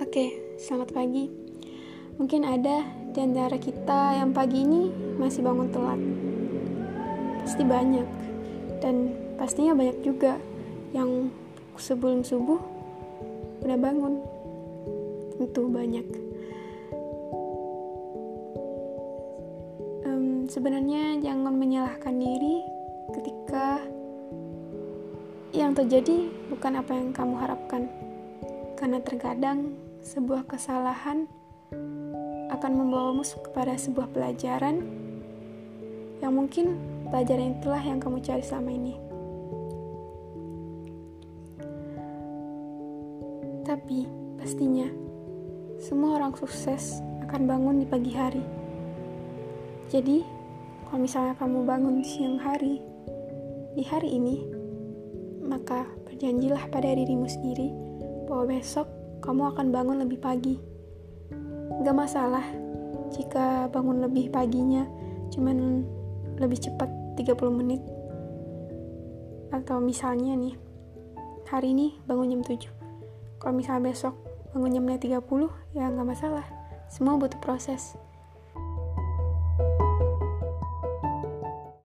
Oke, selamat pagi. Mungkin ada di antara kita yang pagi ini masih bangun telat. Pasti banyak. Dan pastinya banyak juga yang sebelum subuh udah bangun. Tentu banyak. Um, sebenarnya jangan menyalahkan diri ketika yang terjadi bukan apa yang kamu harapkan. Karena terkadang sebuah kesalahan akan membawamu kepada sebuah pelajaran yang mungkin pelajaran itulah yang kamu cari selama ini. Tapi pastinya semua orang sukses akan bangun di pagi hari. Jadi, kalau misalnya kamu bangun siang hari, di hari ini, maka berjanjilah pada dirimu sendiri bahwa besok kamu akan bangun lebih pagi. Gak masalah jika bangun lebih paginya cuman lebih cepat 30 menit. Atau misalnya nih, hari ini bangun jam 7. Kalau misalnya besok bangun jam 30, ya nggak masalah. Semua butuh proses.